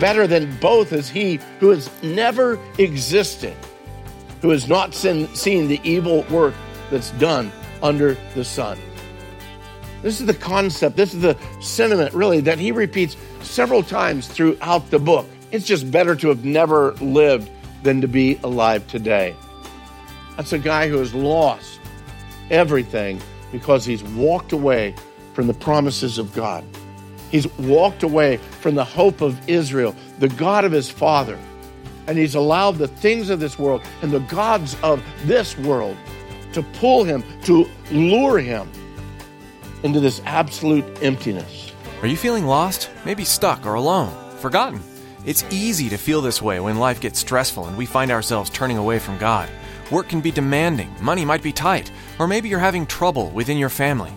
better than both is he who has never existed, who has not seen, seen the evil work that's done under the sun. This is the concept, this is the sentiment, really, that he repeats several times throughout the book. It's just better to have never lived than to be alive today. That's a guy who has lost everything because he's walked away from the promises of God. He's walked away from the hope of Israel, the God of his father, and he's allowed the things of this world and the gods of this world to pull him, to lure him into this absolute emptiness. Are you feeling lost? Maybe stuck or alone? Forgotten? It's easy to feel this way when life gets stressful and we find ourselves turning away from God. Work can be demanding, money might be tight, or maybe you're having trouble within your family.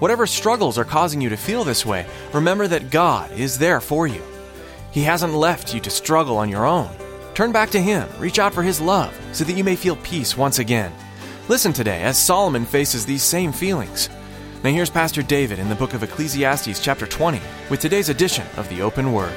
Whatever struggles are causing you to feel this way, remember that God is there for you. He hasn't left you to struggle on your own. Turn back to Him, reach out for His love, so that you may feel peace once again. Listen today as Solomon faces these same feelings. Now here's Pastor David in the book of Ecclesiastes, chapter 20, with today's edition of the Open Word.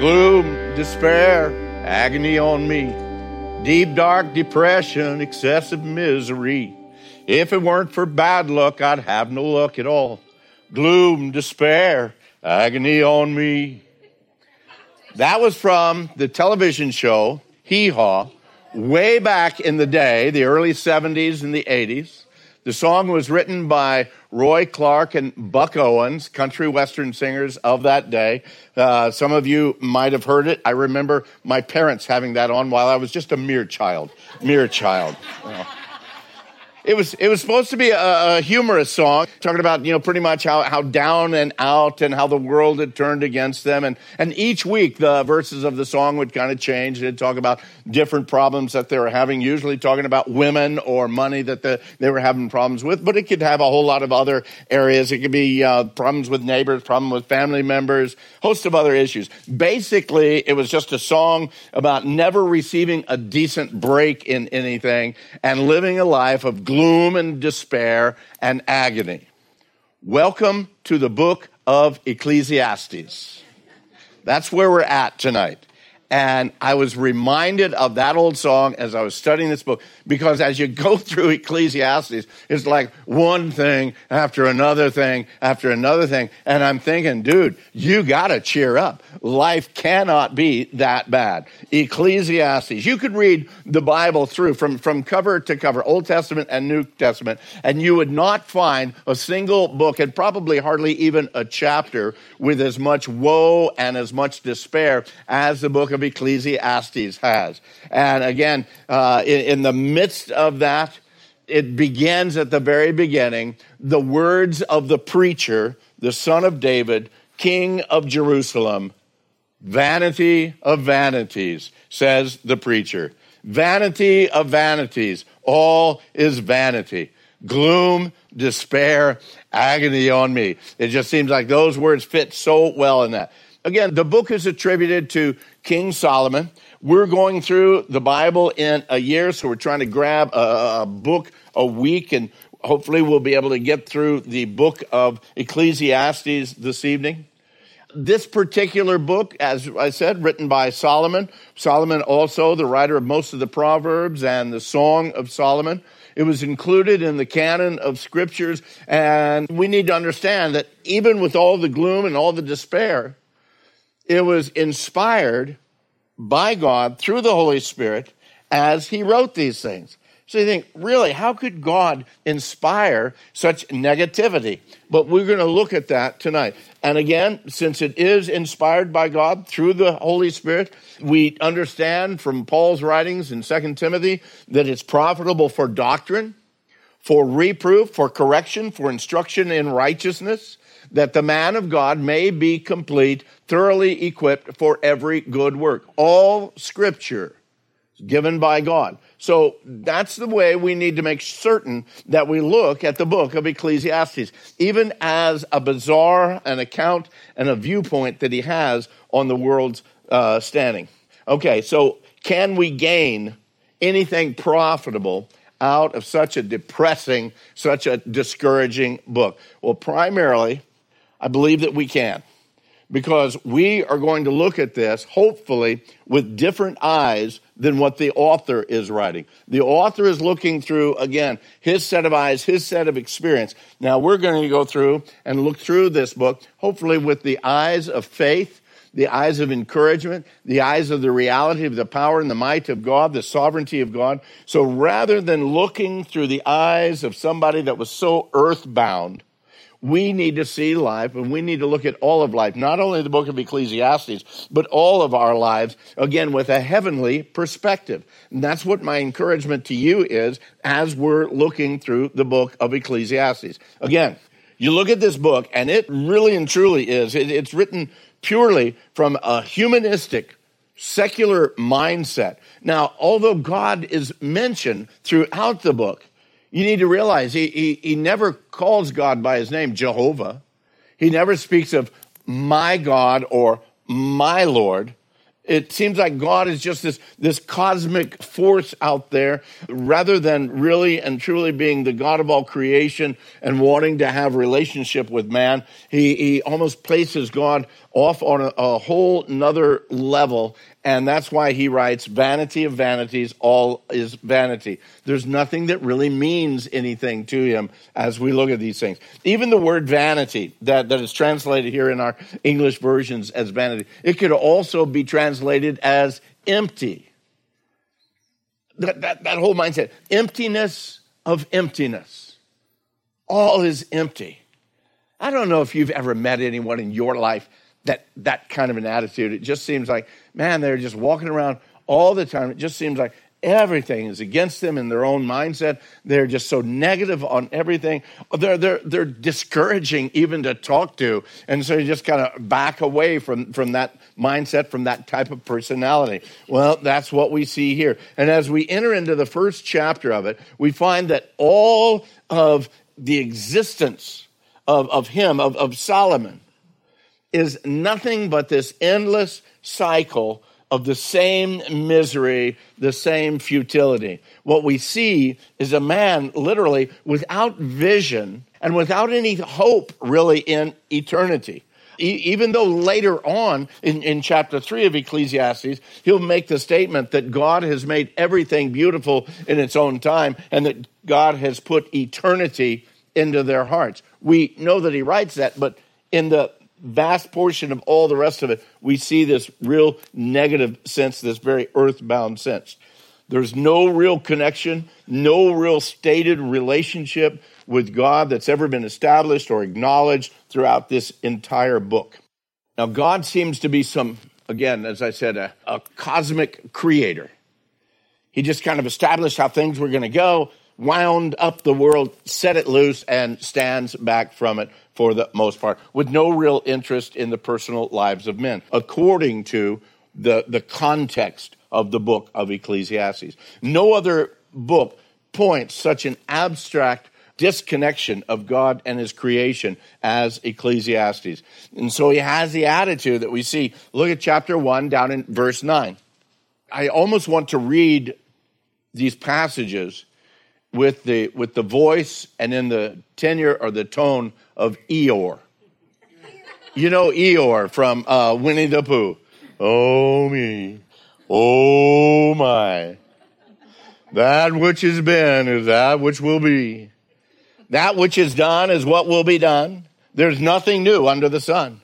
Gloom, despair, agony on me, deep, dark depression, excessive misery. If it weren't for bad luck, I'd have no luck at all. Gloom, despair, agony on me. That was from the television show Hee Haw, way back in the day, the early 70s and the 80s. The song was written by Roy Clark and Buck Owens, country western singers of that day. Uh, some of you might have heard it. I remember my parents having that on while I was just a mere child. Mere child. know. It was it was supposed to be a, a, humorous song, talking about you know pretty much how, how down and out and how the world had turned against them, and and each week the verses of the song would kind of change. It'd talk about different problems that they were having, usually talking about women or money that the, they were having problems with, but it could have a whole lot of other areas. It could be uh, problems with neighbors, problem with family members, host of other issues. Basically, it was just a song about never receiving a decent break in anything and living a life of gloom and despair and agony. Welcome to the book of Ecclesiastes. That's where we're at tonight. And I was reminded of that old song as I was studying this book because as you go through Ecclesiastes, it's like one thing after another thing after another thing. And I'm thinking, dude, you got to cheer up. Life cannot be that bad. Ecclesiastes, you could read the Bible through from, from cover to cover, Old Testament and New Testament, and you would not find a single book and probably hardly even a chapter with as much woe and as much despair as the book of Ecclesiastes has. And again, uh, in, in the midst of that, it begins at the very beginning the words of the preacher, the son of David, king of Jerusalem. Vanity of vanities, says the preacher. Vanity of vanities, all is vanity. Gloom, despair, agony on me. It just seems like those words fit so well in that. Again, the book is attributed to King Solomon. We're going through the Bible in a year, so we're trying to grab a, a book a week, and hopefully we'll be able to get through the book of Ecclesiastes this evening. This particular book, as I said, written by Solomon. Solomon also the writer of most of the Proverbs and the Song of Solomon. It was included in the canon of scriptures, and we need to understand that even with all the gloom and all the despair, it was inspired by God through the Holy Spirit as he wrote these things. So you think, really, how could God inspire such negativity? But we're going to look at that tonight. And again, since it is inspired by God through the Holy Spirit, we understand from Paul's writings in 2 Timothy that it's profitable for doctrine, for reproof, for correction, for instruction in righteousness, that the man of God may be complete, thoroughly equipped for every good work. All scripture is given by God. So that's the way we need to make certain that we look at the book of Ecclesiastes, even as a bizarre an account and a viewpoint that he has on the world's uh, standing. Okay, so can we gain anything profitable out of such a depressing, such a discouraging book? Well, primarily, I believe that we can because we are going to look at this, hopefully, with different eyes than what the author is writing. The author is looking through, again, his set of eyes, his set of experience. Now, we're going to go through and look through this book, hopefully, with the eyes of faith, the eyes of encouragement, the eyes of the reality of the power and the might of God, the sovereignty of God. So rather than looking through the eyes of somebody that was so earthbound, we need to see life and we need to look at all of life, not only the book of Ecclesiastes, but all of our lives, again, with a heavenly perspective. And that's what my encouragement to you is as we're looking through the book of Ecclesiastes. Again, you look at this book and it really and truly is, it's written purely from a humanistic, secular mindset. Now, although God is mentioned throughout the book, you need to realize he, he, he never calls God by his name, Jehovah. He never speaks of my God or my Lord. It seems like God is just this, this cosmic force out there rather than really and truly being the God of all creation and wanting to have relationship with man. He, he almost places God off on a, a whole nother level and that's why he writes, Vanity of vanities, all is vanity. There's nothing that really means anything to him as we look at these things. Even the word vanity, that, that is translated here in our English versions as vanity, it could also be translated as empty. That, that, that whole mindset emptiness of emptiness. All is empty. I don't know if you've ever met anyone in your life that that kind of an attitude. It just seems like, man, they're just walking around all the time. It just seems like everything is against them in their own mindset. They're just so negative on everything. They're, they're, they're discouraging even to talk to. And so you just kind of back away from, from that mindset, from that type of personality. Well, that's what we see here. And as we enter into the first chapter of it, we find that all of the existence of, of him, of, of Solomon, is nothing but this endless cycle of the same misery, the same futility. What we see is a man literally without vision and without any hope really in eternity. even though later on in, in chapter 3 of Ecclesiastes, he'll make the statement that God has made everything beautiful in its own time and that God has put eternity into their hearts. We know that he writes that, but in the vast portion of all the rest of it, we see this real negative sense, this very earthbound sense. There's no real connection, no real stated relationship with God that's ever been established or acknowledged throughout this entire book. Now, God seems to be some, again, as I said, a, a cosmic creator. He just kind of established how things were going to go, wound up the world, set it loose, and stands back from it for the most part, with no real interest in the personal lives of men, according to the, the context of the book of Ecclesiastes. No other book points such an abstract disconnection of God and his creation as Ecclesiastes. And so he has the attitude that we see. Look at chapter 1 down in verse 9. I almost want to read these passages with the with the voice and in the tenor or the tone of Eeyore. You know Eeyore from uh, Winnie the Pooh. Oh me, oh my. That which has been is that which will be. That which is done is what will be done. There's nothing new under the sun.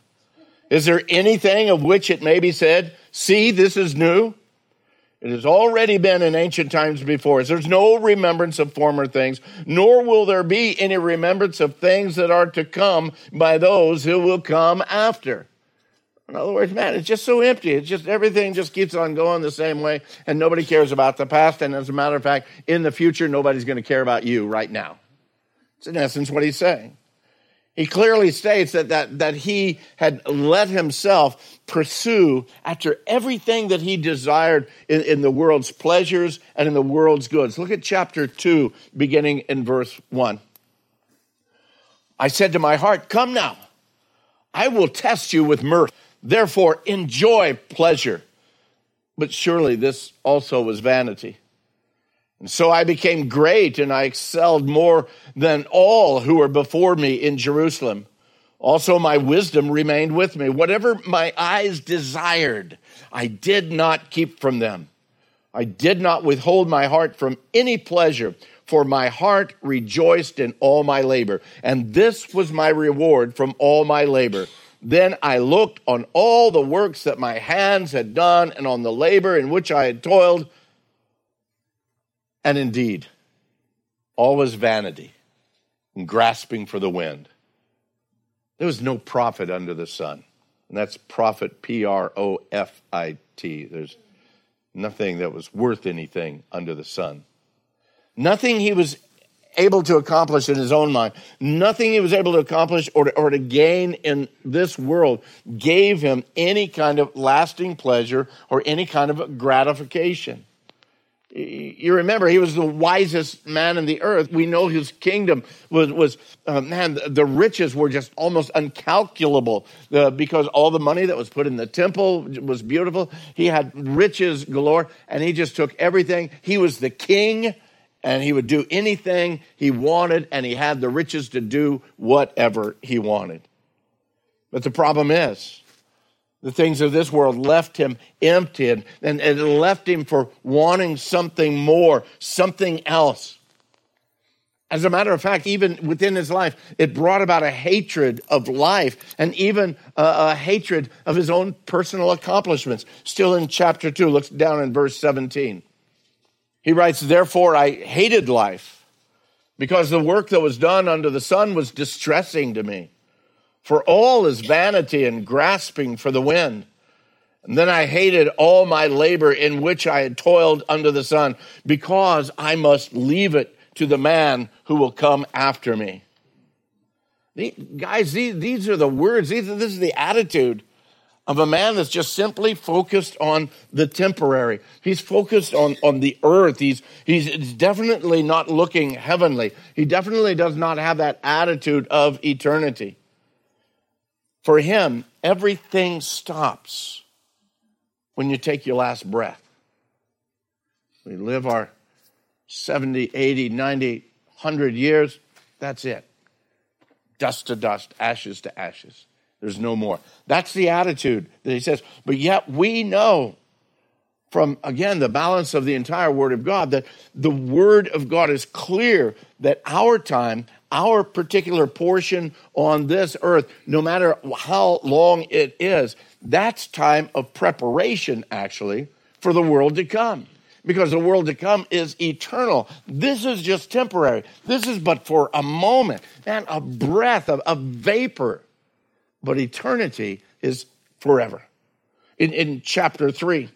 Is there anything of which it may be said, see, this is new? It has already been in ancient times before us. There's no remembrance of former things, nor will there be any remembrance of things that are to come by those who will come after. In other words, man, it's just so empty. It's just everything just keeps on going the same way, and nobody cares about the past. And as a matter of fact, in the future, nobody's going to care about you right now. It's in essence what he's saying. He clearly states that, that, that he had let himself pursue after everything that he desired in, in the world's pleasures and in the world's goods. Look at chapter 2, beginning in verse 1. I said to my heart, Come now, I will test you with mirth. Therefore, enjoy pleasure. But surely this also was vanity. And so I became great and I excelled more than all who were before me in Jerusalem. Also, my wisdom remained with me. Whatever my eyes desired, I did not keep from them. I did not withhold my heart from any pleasure, for my heart rejoiced in all my labor. And this was my reward from all my labor. Then I looked on all the works that my hands had done and on the labor in which I had toiled and indeed, all was vanity and grasping for the wind. There was no profit under the sun. And that's profit, P R O F I T. There's nothing that was worth anything under the sun. Nothing he was able to accomplish in his own mind, nothing he was able to accomplish or to, or to gain in this world gave him any kind of lasting pleasure or any kind of gratification you remember he was the wisest man in the earth. We know his kingdom was, was uh, man, the riches were just almost uncalculable uh, because all the money that was put in the temple was beautiful. He had riches galore and he just took everything. He was the king and he would do anything he wanted and he had the riches to do whatever he wanted. But the problem is, the things of this world left him empty and it left him for wanting something more, something else. As a matter of fact, even within his life, it brought about a hatred of life and even a, a, hatred of his own personal accomplishments. Still in chapter 2, looks down in verse 17. He writes, Therefore I hated life because the work that was done under the sun was distressing to me. For all is vanity and grasping for the wind. And then I hated all my labor in which I had toiled under the sun, because I must leave it to the man who will come after me. The, guys, these, these are the words, these, this is the attitude of a man that's just simply focused on the temporary. He's focused on, on the earth. He's, he's definitely not looking heavenly. He definitely does not have that attitude of eternity. For him, everything stops when you take your last breath. We live our 70, 80, 90, 100 years. That's it. Dust to dust, ashes to ashes. There's no more. That's the attitude that he says. But yet we know from, again, the balance of the entire Word of God that the Word of God is clear that our time our particular portion on this earth, no matter how long it is, that's time of preparation, actually, for the world to come. Because the world to come is eternal. This is just temporary. This is but for a moment, and a breath, of a vapor. But eternity is forever. In, in chapter 3,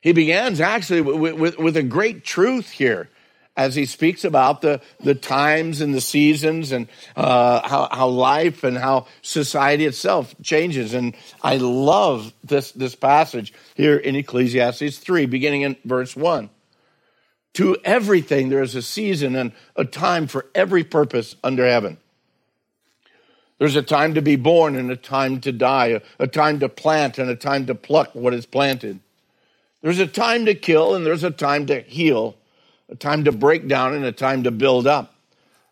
he begins actually with, with, with a great truth here as he speaks about the, the times and the seasons and uh, how, how life and how society itself changes. And I love this, this passage here in Ecclesiastes 3, beginning in verse 1. To everything there is a season and a time for every purpose under heaven. There's a time to be born and a time to die, a, a time to plant and a time to pluck what is planted. There's a time to kill and there's a time to heal a time to break down and a time to build up,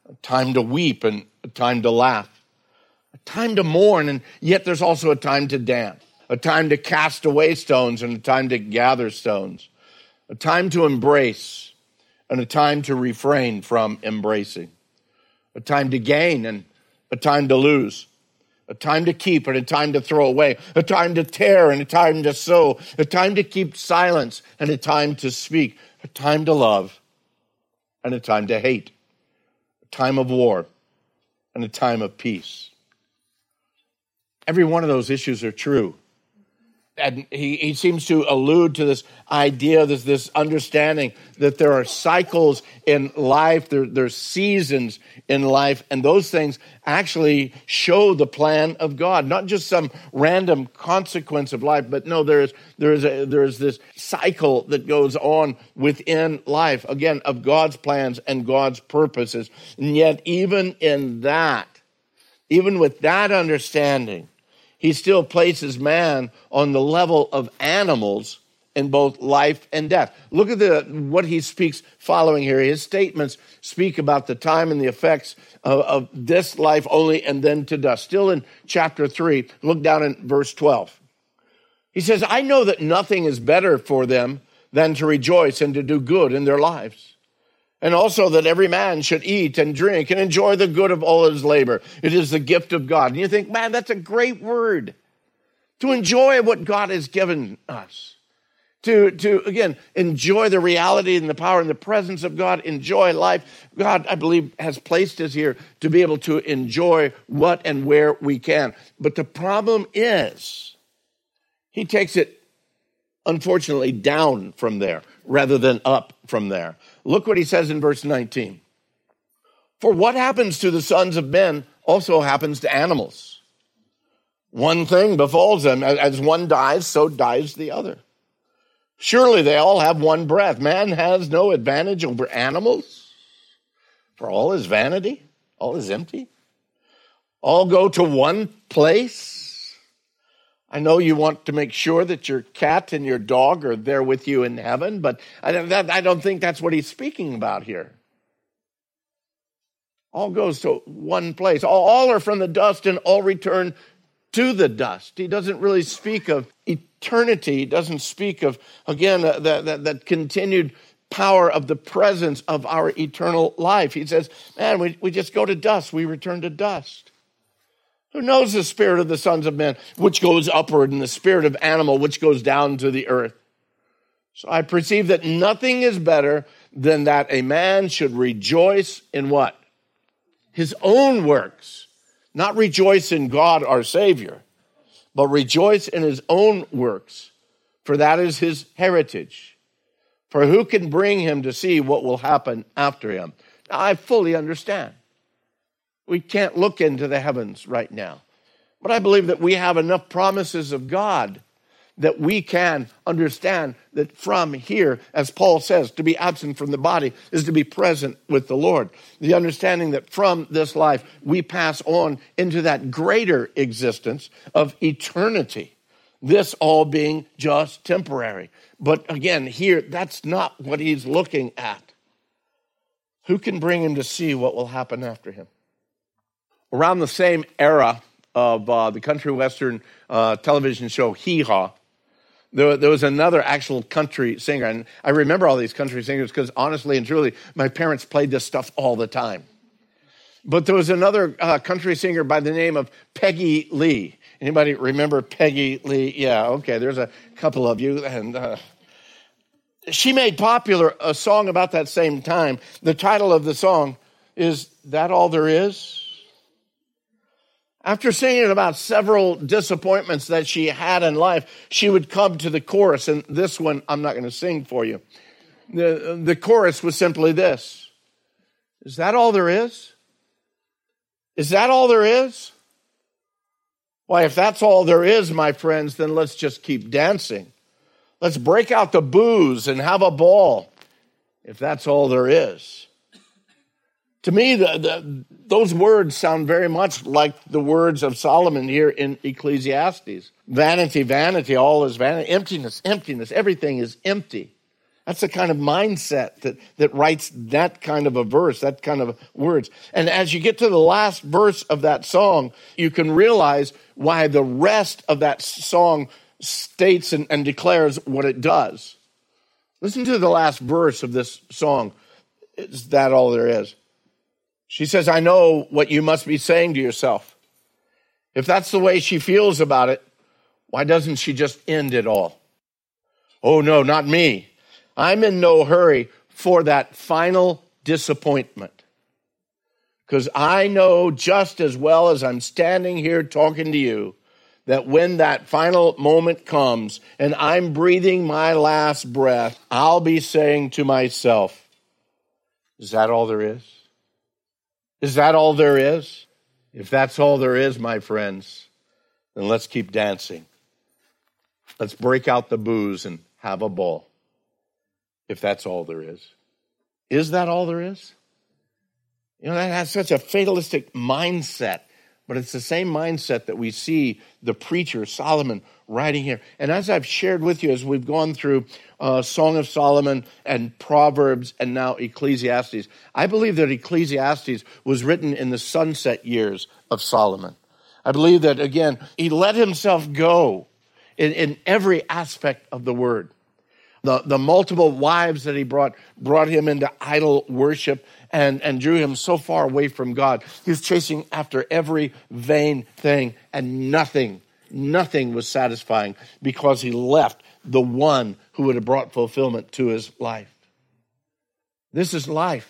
a time to weep and a time to laugh, a time to mourn, and yet there's also a time to dance, a time to cast away stones and a time to gather stones, a time to embrace and a time to refrain from embracing, a time to gain and a time to lose, a time to keep and a time to throw away, a time to tear and a time to sow, a time to keep silence and a time to speak, a time to love and a time to hate, a time of war and a time of peace. Every one of those issues are true and he, he seems to allude to this idea, this, this understanding that there are cycles in life, there, there's seasons in life, and those things actually show the plan of God, not just some random consequence of life, but no, there is, there is, a, there is this cycle that goes on within life, again, of God's plans and God's purposes. And yet, even in that, even with that understanding, he still places man on the level of animals in both life and death. Look at the what he speaks following here. His statements speak about the time and the effects of, of this life only and then to dust. Still in chapter 3, look down in verse 12. He says, I know that nothing is better for them than to rejoice and to do good in their lives and also that every man should eat and drink and enjoy the good of all his labor. It is the gift of God. And you think, man, that's a great word. To enjoy what God has given us. To, to again, enjoy the reality and the power and the presence of God, enjoy life. God, I believe, has placed us here to be able to enjoy what and where we can. But the problem is, he takes it, unfortunately, down from there rather than up from there. Look what he says in verse 19. For what happens to the sons of men also happens to animals. One thing befalls them. As one dies, so dies the other. Surely they all have one breath. Man has no advantage over animals, for all is vanity, all is empty. All go to one place. I know you want to make sure that your cat and your dog are there with you in heaven, but I don't think that's what he's speaking about here. All goes to one place. All are from the dust and all return to the dust. He doesn't really speak of eternity. He doesn't speak of, again, that, that, that continued power of the presence of our eternal life. He says, man, we, we just go to dust. We return to dust. Who knows the spirit of the sons of men, which goes upward, and the spirit of animal, which goes down to the earth? So I perceive that nothing is better than that a man should rejoice in what? His own works. Not rejoice in God our Savior, but rejoice in his own works, for that is his heritage. For who can bring him to see what will happen after him? Now, I fully understand. We can't look into the heavens right now. But I believe that we have enough promises of God that we can understand that from here, as Paul says, to be absent from the body is to be present with the Lord. The understanding that from this life we pass on into that greater existence of eternity. This all being just temporary. But again, here, that's not what he's looking at. Who can bring him to see what will happen after him? Around the same era of uh, the country western uh, television show Hee Haw, there, there, was another actual country singer. And I remember all these country singers because honestly and truly, my parents played this stuff all the time. But there was another uh, country singer by the name of Peggy Lee. Anybody remember Peggy Lee? Yeah, okay, there's a couple of you. And uh, she made popular a song about that same time. The title of the song is That All There Is? After singing about several disappointments that she had in life, she would come to the chorus, and this one I'm not going to sing for you. The, the chorus was simply this Is that all there is? Is that all there is? Why, if that's all there is, my friends, then let's just keep dancing. Let's break out the booze and have a ball, if that's all there is. To me, the, the, those words sound very much like the words of Solomon here in Ecclesiastes. Vanity, vanity, all is vanity. Emptiness, emptiness, everything is empty. That's the kind of mindset that, that writes that kind of a verse, that kind of words. And as you get to the last verse of that song, you can realize why the rest of that song states and, and declares what it does. Listen to the last verse of this song. Is that all there is? She says, I know what you must be saying to yourself. If that's the way she feels about it, why doesn't she just end it all? Oh, no, not me. I'm in no hurry for that final disappointment. Because I know just as well as I'm standing here talking to you that when that final moment comes and I'm breathing my last breath, I'll be saying to myself, Is that all there is? Is that all there is? If that's all there is, my friends, then let's keep dancing. Let's break out the booze and have a ball. If that's all there is. Is that all there is? You know, that has such a fatalistic mindset, but it's the same mindset that we see the preacher Solomon writing here. And as I've shared with you, as we've gone through uh, Song of Solomon and Proverbs and now Ecclesiastes, I believe that Ecclesiastes was written in the sunset years of Solomon. I believe that, again, he let himself go in, in every aspect of the word. The, the multiple wives that he brought brought him into idol worship and, and drew him so far away from God. He was chasing after every vain thing, and nothing, nothing was satisfying because he left the one who would have brought fulfillment to his life. This is life.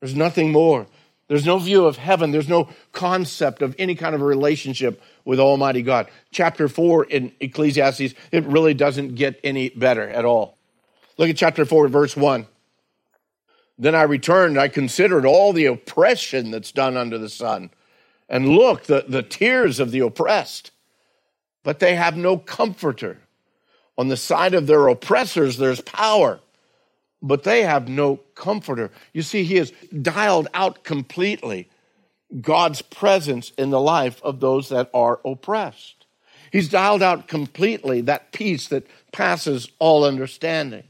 There's nothing more. There's no view of heaven. There's no concept of any kind of a relationship with Almighty God. Chapter 4 in Ecclesiastes, it really doesn't get any better at all. Look at chapter 4, verse 1. Then I returned, I considered all the oppression that's done under the sun. And look, the, the tears of the oppressed. But they have no comforter. On the side of their oppressors, there's power but they have no comforter. You see, he has dialed out completely God's presence in the life of those that are oppressed. He's dialed out completely that peace that passes all understanding.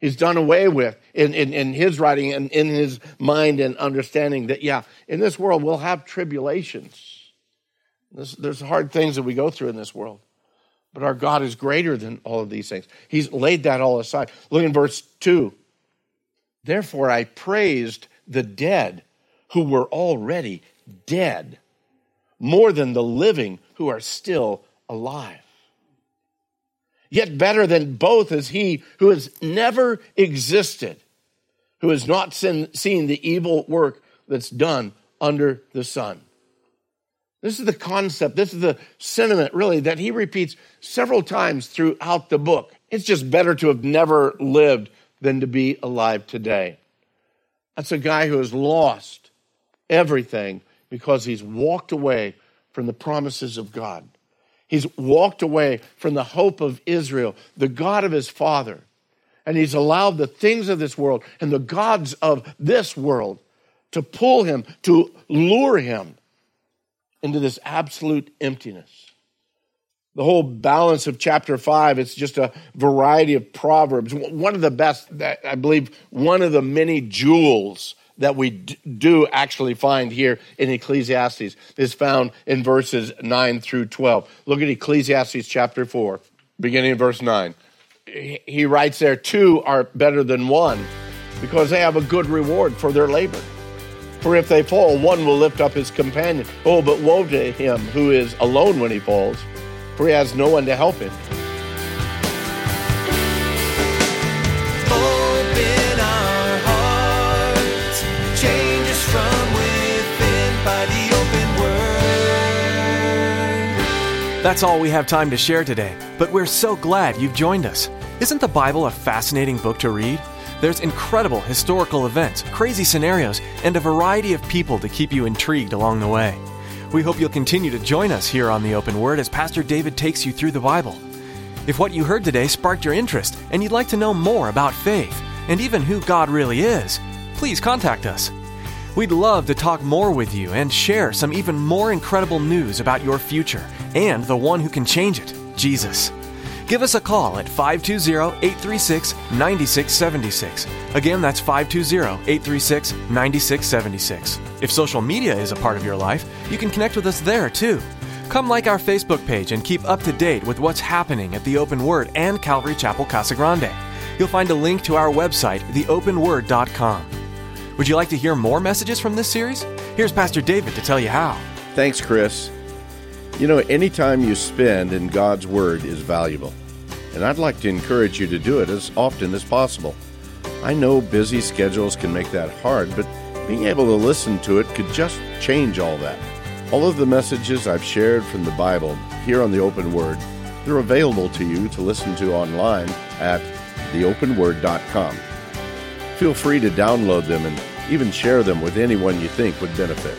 He's done away with in, in, in his writing and in his mind and understanding that, yeah, in this world we'll have tribulations. There's, there's hard things that we go through in this world. But our God is greater than all of these things. He's laid that all aside. Look in verse 2. Therefore, I praised the dead who were already dead more than the living who are still alive. Yet better than both is he who has never existed, who has not seen, seen the evil work that's done under the sun. This is the concept, this is the sentiment, really, that he repeats several times throughout the book. It's just better to have never lived than to be alive today. That's a guy who has lost everything because he's walked away from the promises of God. He's walked away from the hope of Israel, the God of his father. And he's allowed the things of this world and the gods of this world to pull him, to lure him into this absolute emptiness. The whole balance of chapter five, it's just a variety of proverbs. One of the best, I believe, one of the many jewels that we do actually find here in Ecclesiastes is found in verses 9 through 12. Look at Ecclesiastes chapter 4, beginning in verse 9. He writes there, two are better than one because they have a good reward for their labor. For if they fall, one will lift up his companion. Oh, but woe to him who is alone when he falls, for he has no one to help him. That's all we have time to share today, but we're so glad you've joined us. Isn't the Bible a fascinating book to read? There's incredible historical events, crazy scenarios, and a variety of people to keep you intrigued along the way. We hope you'll continue to join us here on the Open Word as Pastor David takes you through the Bible. If what you heard today sparked your interest and you'd like to know more about faith and even who God really is, please contact us. We'd love to talk more with you and share some even more incredible news about your future and the one who can change it, Jesus. Give us a call at 520 836 9676. Again, that's 520 836 9676. If social media is a part of your life, you can connect with us there too. Come like our Facebook page and keep up to date with what's happening at the Open Word and Calvary Chapel Casa Grande. You'll find a link to our website, theopenword.com. Would you like to hear more messages from this series? Here's Pastor David to tell you how. Thanks, Chris. You know, any time you spend in God's Word is valuable, and I'd like to encourage you to do it as often as possible. I know busy schedules can make that hard, but being able to listen to it could just change all that. All of the messages I've shared from the Bible here on the Open Word, they're available to you to listen to online at theopenword.com. Feel free to download them and even share them with anyone you think would benefit.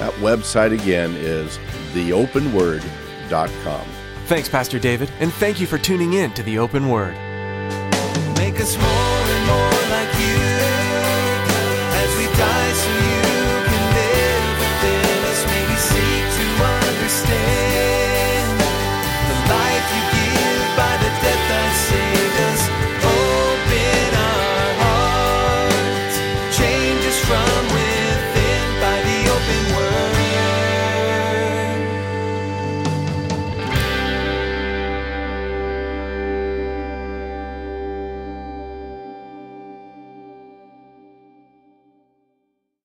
That website again is theopenword.com. Thanks, Pastor David, and thank you for tuning in to the Open Word.